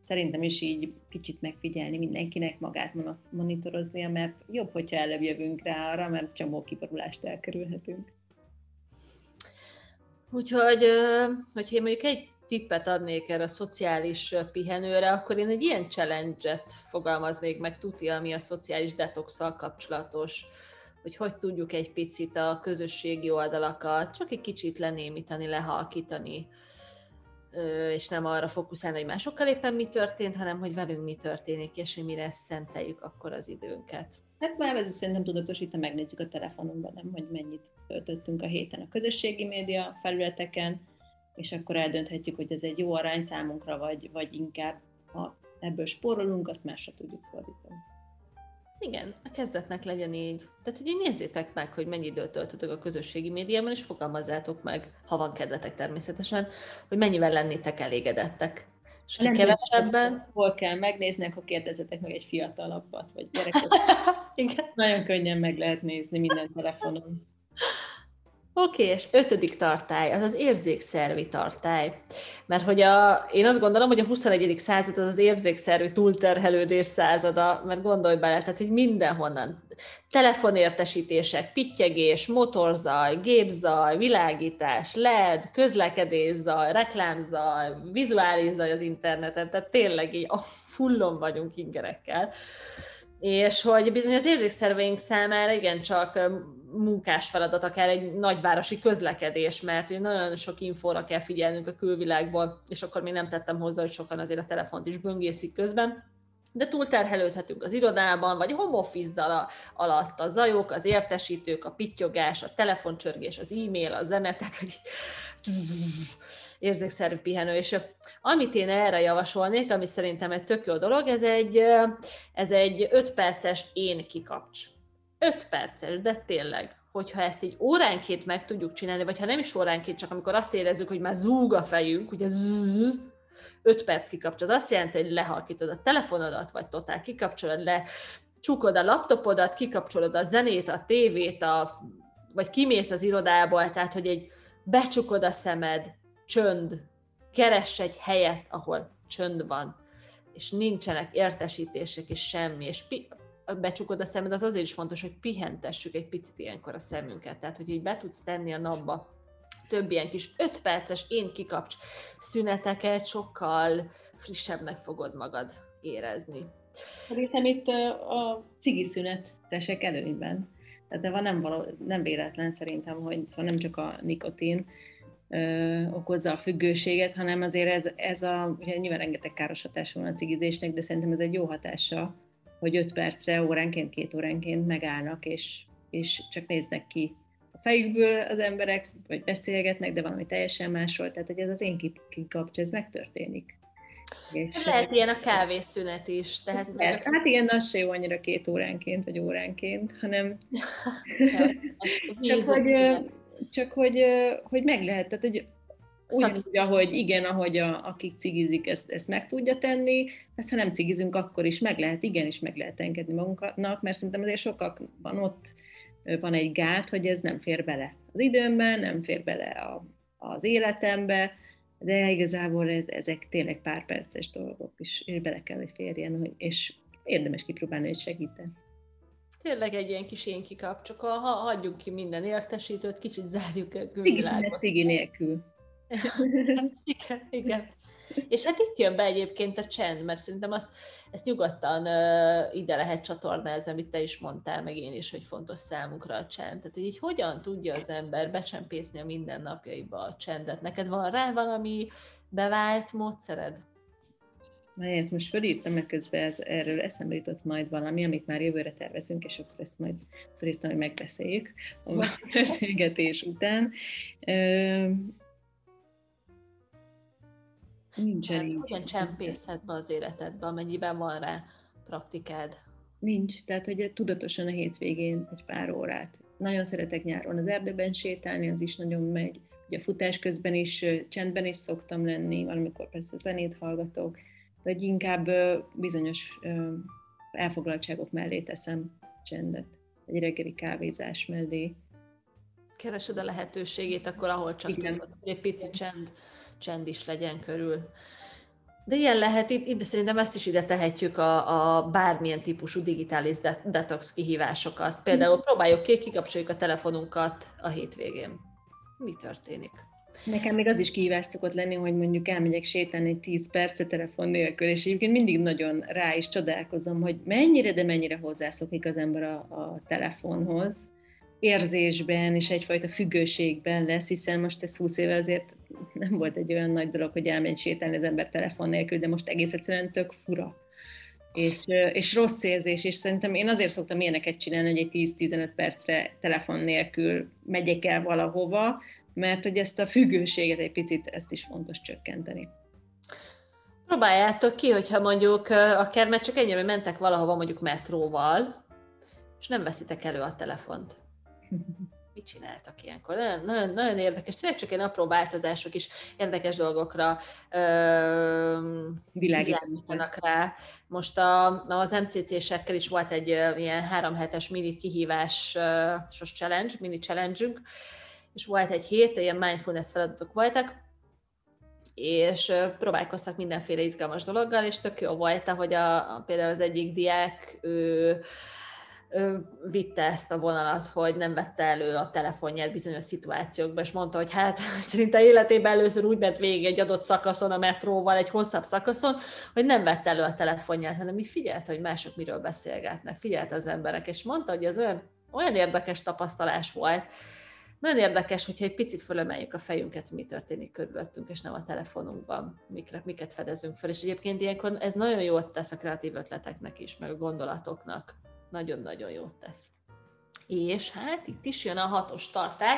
szerintem is így kicsit megfigyelni mindenkinek magát monitoroznia, mert jobb, hogyha előbb jövünk rá arra, mert csomó kiborulást elkerülhetünk. Úgyhogy, hogyha én mondjuk egy tippet adnék erre a szociális pihenőre, akkor én egy ilyen challenge-et fogalmaznék meg tuti, ami a szociális detoxal kapcsolatos, hogy hogy tudjuk egy picit a közösségi oldalakat csak egy kicsit lenémítani, lehalkítani, és nem arra fókuszálni, hogy másokkal éppen mi történt, hanem hogy velünk mi történik, és hogy mire szenteljük akkor az időnket. Hát már ez szerintem tudatosít, ha megnézzük a telefonunkban, nem, hogy mennyit töltöttünk a héten a közösségi média felületeken, és akkor eldönthetjük, hogy ez egy jó arány számunkra, vagy, vagy inkább, ha ebből spórolunk, azt másra tudjuk fordítani. Igen, a kezdetnek legyen így. Tehát, hogy nézzétek meg, hogy mennyi időt töltötök a közösségi médiában, és fogalmazzátok meg, ha van kedvetek természetesen, hogy mennyivel lennétek elégedettek. És hogy kevesebben... Hol kell megnézni, akkor kérdezzetek meg egy fiatalabbat, vagy gyereket. Igen. Nagyon könnyen meg lehet nézni minden telefonon. Oké, okay, és ötödik tartály, az az érzékszervi tartály. Mert hogy a, én azt gondolom, hogy a 21. század az az érzékszervi túlterhelődés százada, mert gondolj bele, tehát hogy mindenhonnan telefonértesítések, pittyegés, motorzaj, gépzaj, világítás, LED, közlekedészzaj, reklámzaj, vizuális zaj az interneten, tehát tényleg így a fullon vagyunk ingerekkel és hogy bizony az érzékszerveink számára igencsak munkás feladat, akár egy nagyvárosi közlekedés, mert nagyon sok infóra kell figyelnünk a külvilágból, és akkor még nem tettem hozzá, hogy sokan azért a telefont is böngészik közben, de túlterhelődhetünk az irodában, vagy home office alatt a zajok, az értesítők, a pittyogás, a telefoncsörgés, az e-mail, a zene, tehát hogy érzékszerű pihenő. És amit én erre javasolnék, ami szerintem egy tök jó dolog, ez egy, ez egy 5 perces én kikapcs. 5 perces, de tényleg, hogyha ezt így óránként meg tudjuk csinálni, vagy ha nem is óránként, csak amikor azt érezzük, hogy már zúg a fejünk, ugye zzz, 5 perc kikapcs, az azt jelenti, hogy lehalkítod a telefonodat, vagy totál kikapcsolod le, csukod a laptopodat, kikapcsolod a zenét, a tévét, a, vagy kimész az irodából, tehát hogy egy becsukod a szemed, csönd, keress egy helyet, ahol csönd van, és nincsenek értesítések, és semmi, és becsukod a szemed, az azért is fontos, hogy pihentessük egy picit ilyenkor a szemünket, tehát hogy így be tudsz tenni a napba több ilyen kis 5 perces én kikapcs szüneteket, sokkal frissebbnek fogod magad érezni. Szerintem itt a cigi szünet tesek előnyben. Tehát van nem, való, nem véletlen szerintem, hogy szóval nem csak a nikotin, ö, okozza a függőséget, hanem azért ez, ez a, nyilván rengeteg káros hatása van a cigizésnek, de szerintem ez egy jó hatása, hogy 5 percre, óránként, két óránként megállnak, és, és csak néznek ki a fejükből az emberek, vagy beszélgetnek, de valami teljesen másról, tehát hogy ez az én kikapcs, ez megtörténik. És Lehet ilyen a kávészünet is. Tehát meg... Hát igen, az se jó annyira két óránként, vagy óránként, hanem csak, hogy, csak hogy, hogy meg lehet, tehát hogy Ugyanúgy, ahogy igen, ahogy a, akik cigizik, ezt, ezt meg tudja tenni, ezt ha nem cigizünk, akkor is meg lehet, igenis meg lehet engedni magunknak, mert szerintem azért sokakban ott van egy gát, hogy ez nem fér bele az időmben, nem fér bele a, az életembe, de igazából ez, ezek tényleg pár perces dolgok, és, és bele kell, hogy férjen, és érdemes kipróbálni, hogy segíteni. Tényleg egy ilyen kis én kikap, csak ha hagyjuk ki minden értesítőt, kicsit zárjuk a külvilágot. Cigi nélkül. igen, igen. És hát itt jön be egyébként a csend, mert szerintem azt, ezt nyugodtan uh, ide lehet csatornázni, amit te is mondtál, meg én is, hogy fontos számunkra a csend. Tehát, hogy így hogyan tudja az ember becsempészni a mindennapjaiba a csendet? Neked van rá valami bevált módszered? Na, ezt most fölírtam, mert közben ez, erről eszembe jutott majd valami, amit már jövőre tervezünk, és akkor ezt majd fölírtam, hogy megbeszéljük a beszélgetés után. Nincsen hát, hogyan csempészed be az életedbe, amennyiben van rá praktikád? Nincs, tehát hogy tudatosan a hétvégén egy pár órát. Nagyon szeretek nyáron az erdőben sétálni, az is nagyon megy. Ugye a futás közben is csendben is szoktam lenni, valamikor persze zenét hallgatok, vagy inkább bizonyos elfoglaltságok mellé teszem csendet, egy reggeli kávézás mellé. Keresed a lehetőségét akkor, ahol csak Igen. tudod, hogy egy pici csend csend is legyen körül. De ilyen lehet, itt, itt szerintem ezt is ide tehetjük a, a bármilyen típusú digitális detox kihívásokat. Például mm. próbáljuk ki, kikapcsoljuk a telefonunkat a hétvégén. Mi történik? Nekem még az is kihívás szokott lenni, hogy mondjuk elmegyek sétálni egy 10 percet telefon nélkül, és egyébként mindig nagyon rá is csodálkozom, hogy mennyire, de mennyire hozzászokik az ember a, a telefonhoz érzésben és egyfajta függőségben lesz, hiszen most ez 20 éve azért nem volt egy olyan nagy dolog, hogy elmegy sétálni az ember telefon nélkül, de most egész egyszerűen tök fura. És, és rossz érzés, és szerintem én azért szoktam ilyeneket csinálni, hogy egy 10-15 percre telefon nélkül megyek el valahova, mert hogy ezt a függőséget egy picit, ezt is fontos csökkenteni. Próbáljátok ki, hogyha mondjuk akár mert csak ennyire, mentek valahova mondjuk metróval, és nem veszitek elő a telefont mit csináltak ilyenkor. Nagyon, nagyon, nagyon érdekes, tényleg csak ilyen apró változások is érdekes dolgokra ö, világítanak rá. Most a, az MCC-sekkel is volt egy ilyen három hetes mini kihívásos challenge, mini challenge és volt egy hét, ilyen mindfulness feladatok voltak, és próbálkoztak mindenféle izgalmas dologgal, és tök jó volt, hogy a, a például az egyik diák, ő vitte ezt a vonalat, hogy nem vette elő a telefonját bizonyos szituációkban, és mondta, hogy hát szerinte életében először úgy ment végig egy adott szakaszon a metróval, egy hosszabb szakaszon, hogy nem vette elő a telefonját, hanem mi figyelt, hogy mások miről beszélgetnek, figyelt az emberek, és mondta, hogy ez olyan, olyan érdekes tapasztalás volt, nagyon érdekes, hogyha egy picit fölemeljük a fejünket, mi történik körülöttünk, és nem a telefonunkban, mikre, miket fedezünk fel. És egyébként ilyenkor ez nagyon jót tesz a kreatív ötleteknek is, meg a gondolatoknak nagyon-nagyon jót tesz. És hát itt is jön a hatos tartály,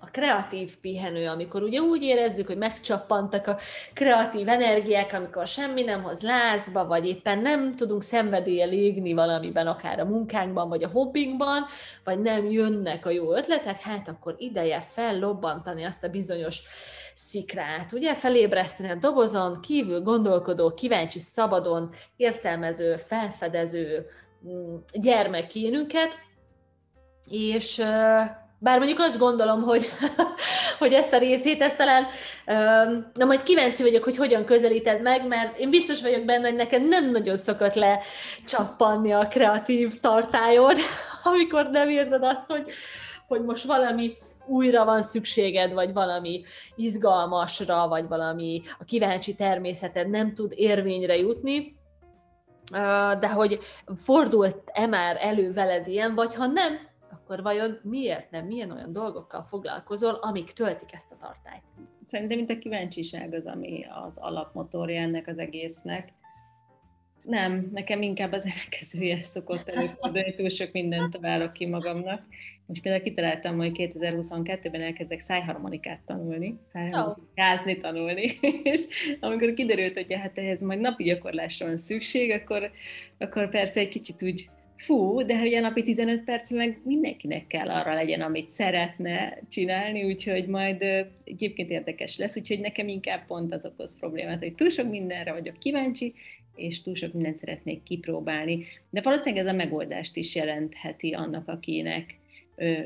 a kreatív pihenő, amikor ugye úgy érezzük, hogy megcsappantak a kreatív energiák, amikor semmi nem hoz lázba, vagy éppen nem tudunk szenvedélye légni valamiben, akár a munkánkban, vagy a hobbinkban, vagy nem jönnek a jó ötletek, hát akkor ideje fellobbantani azt a bizonyos szikrát, ugye felébreszteni a dobozon, kívül gondolkodó, kíváncsi, szabadon, értelmező, felfedező, Mm, gyermekénünket, és bár mondjuk azt gondolom, hogy, hogy ezt a részét, ezt talán, na majd kíváncsi vagyok, hogy hogyan közelíted meg, mert én biztos vagyok benne, hogy neked nem nagyon szokott le csappanni a kreatív tartályod, amikor nem érzed azt, hogy, hogy most valami újra van szükséged, vagy valami izgalmasra, vagy valami a kíváncsi természeted nem tud érvényre jutni, de hogy fordult-e már elő veled ilyen, vagy ha nem, akkor vajon miért nem, milyen olyan dolgokkal foglalkozol, amik töltik ezt a tartályt? Szerintem mint a kíváncsiság az, ami az alapmotorja ennek az egésznek. Nem, nekem inkább az elkezője szokott előfordulni, túl sok mindent találok ki magamnak. Most például kitaláltam, hogy 2022-ben elkezdek szájharmonikát tanulni, szájharmonikázni tanulni, és amikor kiderült, hogy hát ehhez majd napi gyakorlásra van szükség, akkor, akkor persze egy kicsit úgy fú, de ugye napi 15 perc meg mindenkinek kell arra legyen, amit szeretne csinálni, úgyhogy majd egyébként érdekes lesz, úgyhogy nekem inkább pont az okoz problémát, hogy túl sok mindenre vagyok kíváncsi, és túl sok mindent szeretnék kipróbálni. De valószínűleg ez a megoldást is jelentheti annak, akinek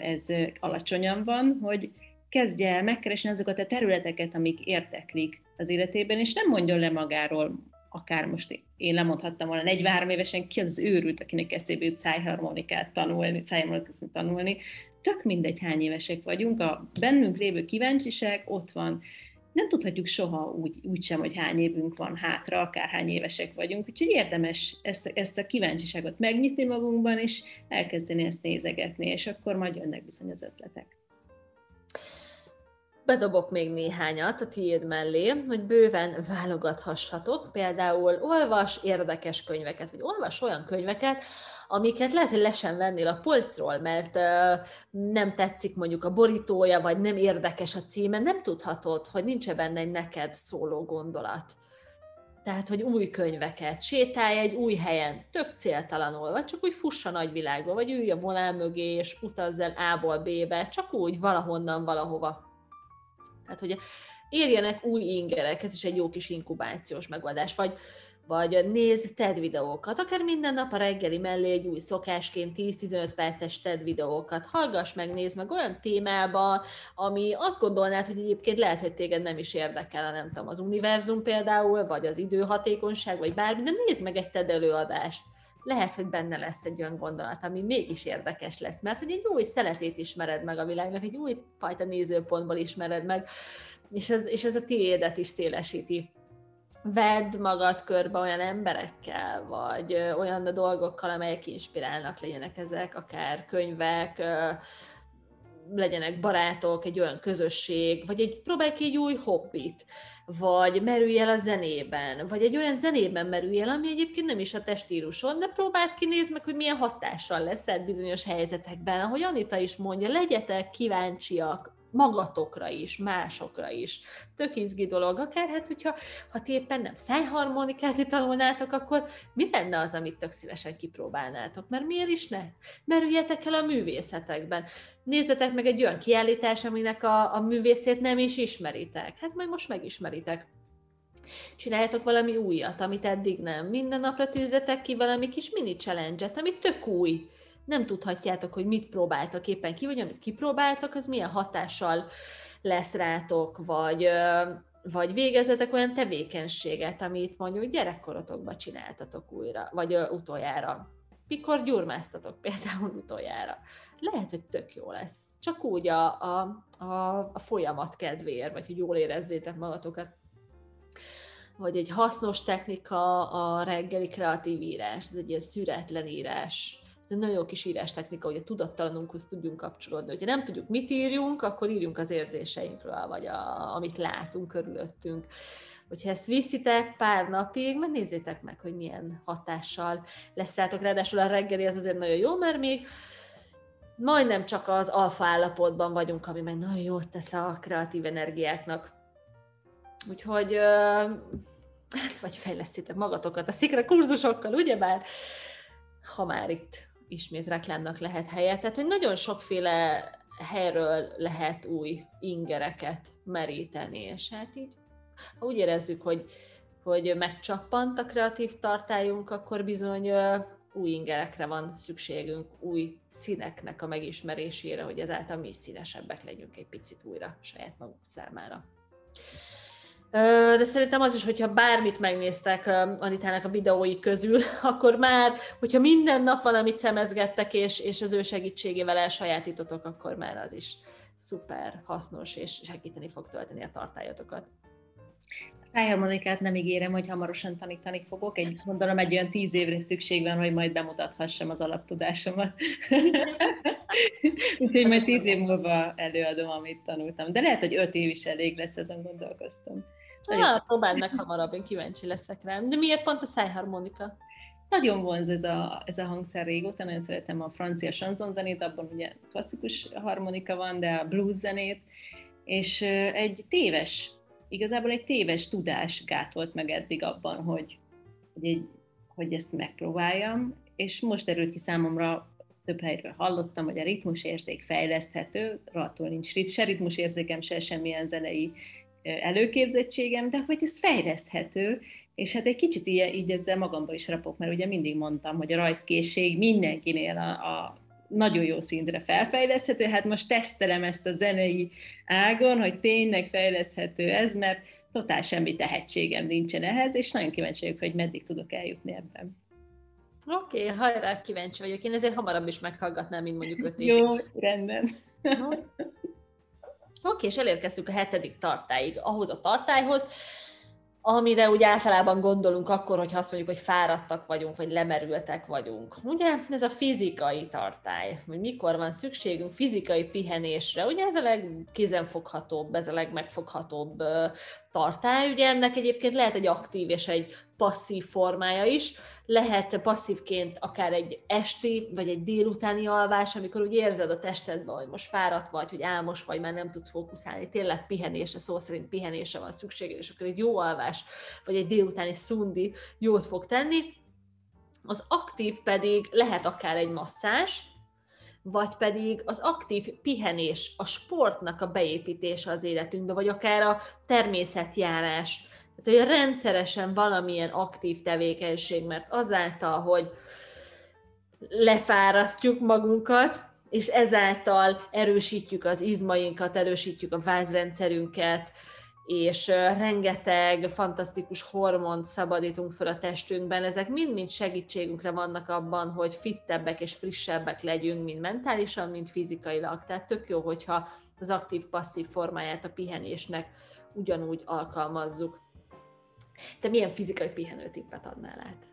ez alacsonyan van, hogy kezdje el megkeresni azokat a területeket, amik érteklik az életében, és nem mondjon le magáról, akár most én lemondhattam volna 43 évesen, ki az őrült, akinek eszébe jut szájharmonikát tanulni, szájharmonikát tanulni, tök mindegy, hány évesek vagyunk, a bennünk lévő kíváncsiság ott van. Nem tudhatjuk soha úgy, úgy sem, hogy hány évünk van hátra, akár hány évesek vagyunk, úgyhogy érdemes ezt, ezt a kíváncsiságot megnyitni magunkban, és elkezdeni ezt nézegetni, és akkor majd jönnek bizony az ötletek bedobok még néhányat a tiéd mellé, hogy bőven válogathassatok, például olvas érdekes könyveket, vagy olvas olyan könyveket, amiket lehet, hogy le sem vennél a polcról, mert nem tetszik mondjuk a borítója, vagy nem érdekes a címe, nem tudhatod, hogy nincs benne egy neked szóló gondolat. Tehát, hogy új könyveket, sétálj egy új helyen, tök céltalanul, vagy csak úgy fussa nagyvilágba, vagy ülj a vonal mögé, és utazz el A-ból B-be, csak úgy valahonnan, valahova tehát, hogy érjenek új ingerek, ez is egy jó kis inkubációs megoldás, vagy, vagy nézz TED videókat, akár minden nap a reggeli mellé egy új szokásként 10-15 perces TED videókat, hallgass meg, nézd meg olyan témába, ami azt gondolnád, hogy egyébként lehet, hogy téged nem is érdekel, nem tudom, az univerzum például, vagy az időhatékonyság, vagy bármi, de nézd meg egy TED előadást lehet, hogy benne lesz egy olyan gondolat, ami mégis érdekes lesz, mert hogy egy új szeletét ismered meg a világnak, egy új fajta nézőpontból ismered meg, és ez, és ez a tiédet is szélesíti. Vedd magad körbe olyan emberekkel, vagy olyan dolgokkal, amelyek inspirálnak, legyenek ezek, akár könyvek, legyenek barátok, egy olyan közösség, vagy egy, próbálj ki egy új hobbit, vagy merülj el a zenében, vagy egy olyan zenében merülj el, ami egyébként nem is a testíruson, de próbáld kinézni meg, hogy milyen hatással lesz bizonyos helyzetekben. Ahogy Anita is mondja, legyetek kíváncsiak, magatokra is, másokra is. Tök izgi dolog, akár hát, hogyha ha ti éppen nem szájharmonikázni tanulnátok, akkor mi lenne az, amit tök szívesen kipróbálnátok? Mert miért is ne? Merüljetek el a művészetekben. Nézzetek meg egy olyan kiállítás, aminek a, a művészét nem is ismeritek. Hát majd most megismeritek. Csináljátok valami újat, amit eddig nem. Minden napra tűzzetek ki valami kis mini challenge-et, ami tök új nem tudhatjátok, hogy mit próbáltak éppen ki, vagy amit kipróbáltak, az milyen hatással lesz rátok, vagy, vagy végezetek olyan tevékenységet, amit mondjuk gyerekkorotokban csináltatok újra, vagy utoljára. Mikor gyurmáztatok például utoljára. Lehet, hogy tök jó lesz. Csak úgy a, a, a, a folyamat kedvéért, vagy hogy jól érezzétek magatokat vagy egy hasznos technika a reggeli kreatív írás, ez egy ilyen szüretlen írás, egy nagyon jó kis írás technika, hogy a tudattalanunkhoz tudjunk kapcsolódni. Hogyha nem tudjuk, mit írjunk, akkor írjunk az érzéseinkről, vagy a, amit látunk körülöttünk. Hogyha ezt viszitek pár napig, mert nézzétek meg, hogy milyen hatással lesz rátok. Ráadásul a reggeli az azért nagyon jó, mert még majdnem csak az alfa állapotban vagyunk, ami meg nagyon jót tesz a kreatív energiáknak. Úgyhogy hát vagy fejlesztitek magatokat a szikra kurzusokkal, ugyebár, ha már itt ismét reklámnak lehet helye. Tehát, hogy nagyon sokféle helyről lehet új ingereket meríteni, és hát így, ha úgy érezzük, hogy, hogy megcsappant a kreatív tartályunk, akkor bizony új ingerekre van szükségünk, új színeknek a megismerésére, hogy ezáltal mi is színesebbek legyünk egy picit újra saját magunk számára. De szerintem az is, hogyha bármit megnéztek Anitának a videói közül, akkor már, hogyha minden nap valamit szemezgettek, és, és az ő segítségével elsajátítotok, akkor már az is szuper hasznos, és segíteni fog tölteni a tartályatokat. A szájharmonikát nem ígérem, hogy hamarosan tanítani fogok. Egy, gondolom egy olyan tíz évre szükség van, hogy majd bemutathassam az alaptudásomat. Úgyhogy majd tíz év múlva előadom, amit tanultam. De lehet, hogy öt év is elég lesz, ezen gondolkoztam. Na, próbáld meg hamarabb, én kíváncsi leszek rá. De miért pont a szájharmonika? Nagyon vonz ez a, ez a hangszer régóta, nagyon szeretem a francia chanson zenét, abban ugye klasszikus harmonika van, de a blues zenét, és egy téves, igazából egy téves tudás gátolt meg eddig abban, hogy, hogy, egy, hogy ezt megpróbáljam, és most derült ki számomra, több helyről hallottam, hogy a ritmusérzék fejleszthető, attól nincs se ritmusérzékem, se semmilyen zenei előképzettségem, de hogy ez fejleszthető, és hát egy kicsit így, így ezzel magamba is rapok, mert ugye mindig mondtam, hogy a rajzkészség mindenkinél a, a nagyon jó szintre felfejleszthető, hát most tesztelem ezt a zenei ágon, hogy tényleg fejleszthető ez, mert totál semmi tehetségem nincsen ehhez, és nagyon kíváncsi vagyok, hogy meddig tudok eljutni ebben. Oké, okay, hajrá, kíváncsi vagyok. Én ezért hamarabb is meghallgatnám, mint mondjuk öt évig. Jó, rendben. Oké, és elérkeztünk a hetedik tartáig. Ahhoz a tartályhoz, amire úgy általában gondolunk akkor, hogy azt mondjuk, hogy fáradtak vagyunk, vagy lemerültek vagyunk. Ugye ez a fizikai tartály, hogy mikor van szükségünk fizikai pihenésre, ugye ez a legkézenfoghatóbb, ez a legmegfoghatóbb tartály. Ugye ennek egyébként lehet egy aktív és egy passzív formája is. Lehet passzívként akár egy esti, vagy egy délutáni alvás, amikor úgy érzed a testedben, hogy most fáradt vagy, hogy álmos vagy, már nem tudsz fókuszálni, tényleg pihenésre, szó szerint pihenésre van szükséged, és akkor egy jó alvás, vagy egy délutáni szundi jót fog tenni. Az aktív pedig lehet akár egy masszás, vagy pedig az aktív pihenés, a sportnak a beépítése az életünkbe, vagy akár a természetjárás. Tehát, hogy rendszeresen valamilyen aktív tevékenység, mert azáltal, hogy lefárasztjuk magunkat, és ezáltal erősítjük az izmainkat, erősítjük a vázrendszerünket, és rengeteg fantasztikus hormont szabadítunk fel a testünkben, ezek mind-mind segítségünkre vannak abban, hogy fittebbek és frissebbek legyünk, mind mentálisan, mind fizikailag. Tehát tök jó, hogyha az aktív-passzív formáját a pihenésnek ugyanúgy alkalmazzuk. Te milyen fizikai pihenőtippet adnál át?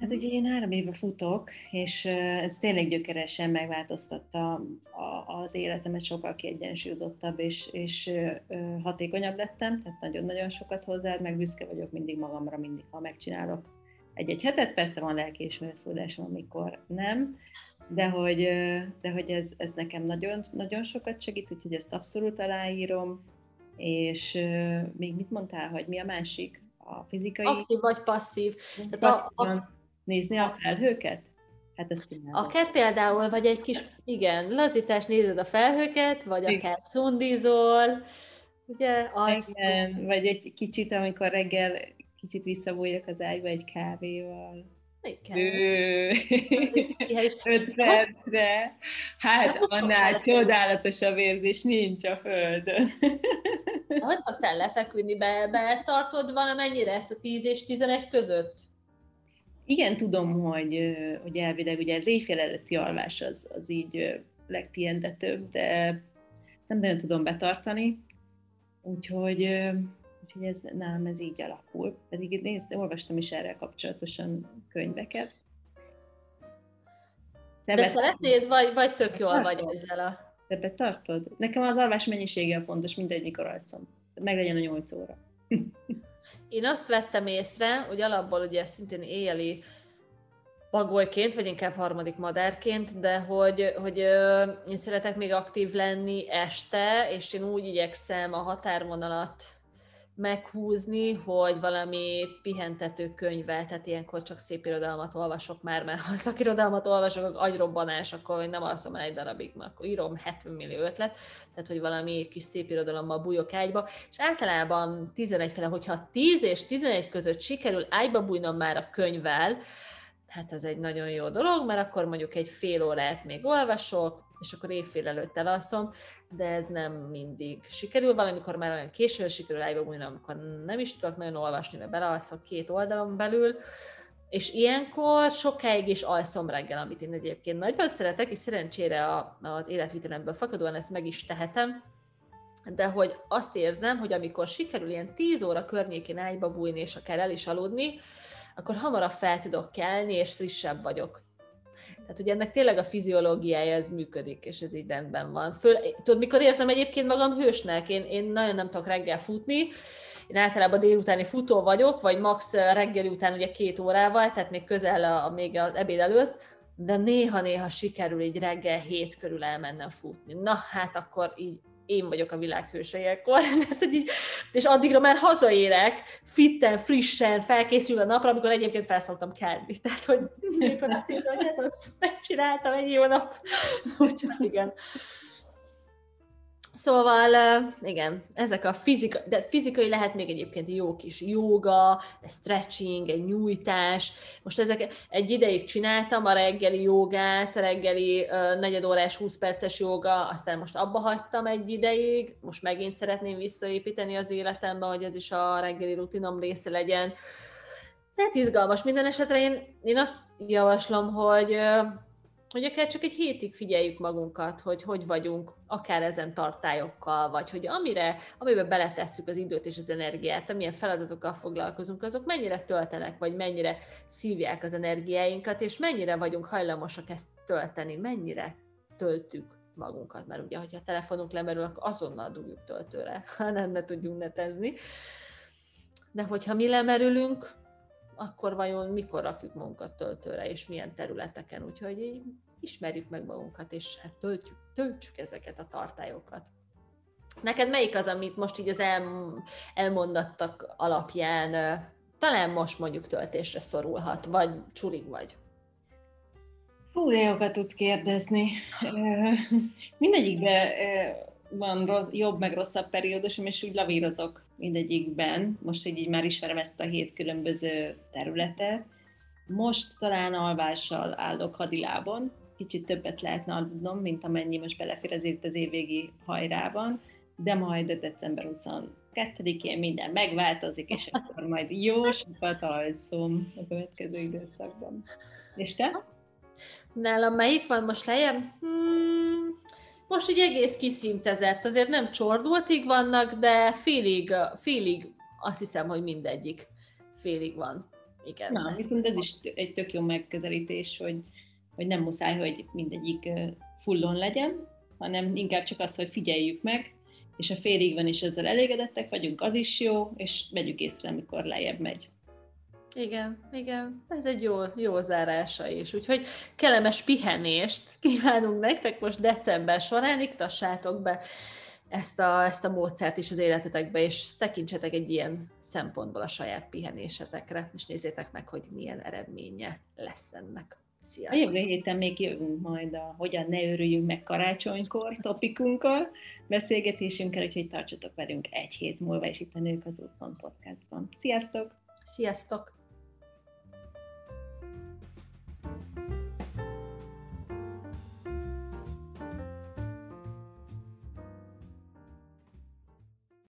Hát ugye én három éve futok, és ez tényleg gyökeresen megváltoztatta az életemet, sokkal kiegyensúlyozottabb és, és hatékonyabb lettem, tehát nagyon-nagyon sokat hozzá, meg büszke vagyok mindig magamra, mindig, ha megcsinálok egy-egy hetet, persze van lelki ismeretfordásom, amikor nem, de hogy, de hogy ez, ez nekem nagyon, nagyon sokat segít, úgyhogy ezt abszolút aláírom, és még mit mondtál, hogy mi a másik? A fizikai... Aktív vagy passzív. Tehát a, a, nézni a felhőket? Hát ezt imádom. Akár például, vagy egy kis, igen, lazítás, nézed a felhőket, vagy igen. akár szundizol, ugye? Igen, vagy egy kicsit, amikor reggel kicsit visszabújjak az ágyba egy kávéval. Igen. Öt percre. Hát annál csodálatosabb érzés nincs a Földön. Hogy szoktál lefeküdni? Be, betartod valamennyire ezt a 10 és 11 között? Igen, tudom, hogy, hogy elvileg ugye az éjfél előtti alvás az, az így legpihentetőbb, de nem nagyon tudom betartani, úgyhogy, úgyhogy ez, nálam ez így alakul. Pedig nézd, olvastam is erre kapcsolatosan könyveket. Te de szeretnéd, vagy, vagy tök jól vagy ezzel a... Te betartod? Nekem az alvás mennyisége fontos, mindegy, mikor alszom. Meg legyen a 8 óra. Én azt vettem észre, hogy alapból ugye szintén éjjeli pagolyként, vagy inkább harmadik madárként, de hogy, hogy én szeretek még aktív lenni este, és én úgy igyekszem a határvonalat meghúzni, hogy valami pihentető könyvvel, tehát ilyenkor csak szép irodalmat olvasok már, mert ha szakirodalmat olvasok, akkor agyrobbanás, akkor nem alszom el egy darabig, mert akkor írom 70 millió ötlet, tehát hogy valami kis szép irodalommal bújok ágyba, és általában 11 fele, hogyha 10 és 11 között sikerül ágyba bújnom már a könyvvel, hát ez egy nagyon jó dolog, mert akkor mondjuk egy fél órát még olvasok, és akkor évfél előtt elalszom, de ez nem mindig sikerül. Valamikor már olyan későn sikerül elbújni, amikor nem is tudok nagyon olvasni, mert belealszok két oldalon belül, és ilyenkor sokáig is alszom reggel, amit én egyébként nagyon szeretek, és szerencsére az életvitelemből fakadóan ezt meg is tehetem, de hogy azt érzem, hogy amikor sikerül ilyen 10 óra környékén ágyba bújni, és akár el is aludni, akkor hamarabb fel tudok kelni, és frissebb vagyok. Tehát, hogy ennek tényleg a fiziológiája ez működik, és ez így rendben van. Föl, tudod, mikor érzem egyébként magam hősnek? Én, én nagyon nem tudok reggel futni, én általában délutáni futó vagyok, vagy max reggeli után ugye két órával, tehát még közel a, a még az ebéd előtt, de néha-néha sikerül így reggel hét körül elmennem futni. Na, hát akkor így én vagyok a világ hőse ilyenkor, és addigra már hazaérek, fitten, frissen, felkészül a napra, amikor egyébként felszóltam kelni. Tehát, hogy amikor azt írtam, hogy ez az, megcsináltam egy jó nap. Úgyhogy igen. Szóval igen, ezek a fizika, de fizikai lehet még egyébként jó kis egy stretching, egy nyújtás. Most ezek egy ideig csináltam a reggeli jogát, a reggeli negyedórás, 20 perces joga, aztán most abba hagytam egy ideig, most megint szeretném visszaépíteni az életembe, hogy ez is a reggeli rutinom része legyen. Tehát izgalmas. Minden esetre én, én azt javaslom, hogy hogy akár csak egy hétig figyeljük magunkat, hogy hogy vagyunk, akár ezen tartályokkal, vagy hogy amire, amiben beletesszük az időt és az energiát, amilyen feladatokkal foglalkozunk, azok mennyire töltenek, vagy mennyire szívják az energiáinkat, és mennyire vagyunk hajlamosak ezt tölteni, mennyire töltük magunkat, mert ugye, hogyha a telefonunk lemerül, akkor azonnal dugjuk töltőre, ha nem, ne tudjunk netezni. De hogyha mi lemerülünk, akkor vajon mikor rakjuk magunkat töltőre, és milyen területeken. Úgyhogy így ismerjük meg magunkat, és hát töltjük, töltsük ezeket a tartályokat. Neked melyik az, amit most így az el, elmondattak alapján talán most mondjuk töltésre szorulhat, vagy csurig vagy? Hú, de tudsz kérdezni. Mindegyikben van jobb meg rosszabb periódusom, és úgy lavírozok mindegyikben. Most így, így már ismerem ezt a hét különböző területet. Most talán alvással állok hadilábon, kicsit többet lehetne aludnom, mint amennyi most belefér az az évvégi hajrában, de majd december 22-én minden megváltozik, és akkor majd jó sokat alszom a következő időszakban. És te? Nálam melyik van most lejjebb? Hmm, most így egész kiszintezett, azért nem csordultig vannak, de félig, félig azt hiszem, hogy mindegyik félig van. Igen. Na, viszont ez is egy tök jó megközelítés, hogy, hogy nem muszáj, hogy mindegyik fullon legyen, hanem inkább csak az, hogy figyeljük meg, és a félig van, és ezzel elégedettek vagyunk, az is jó, és vegyük észre, amikor lejjebb megy. Igen, igen, ez egy jó, jó zárása is. Úgyhogy kellemes pihenést kívánunk nektek most december során, iktassátok be ezt a, ezt a módszert is az életetekbe, és tekintsetek egy ilyen szempontból a saját pihenésetekre, és nézzétek meg, hogy milyen eredménye lesz ennek. Sziasztok! A jövő héten még jövünk majd a Hogyan ne örüljünk meg karácsonykor topikunkkal, beszélgetésünkkel, úgyhogy tartsatok velünk egy hét múlva, és itt a Nők az úton podcastban. Sziasztok! Sziasztok!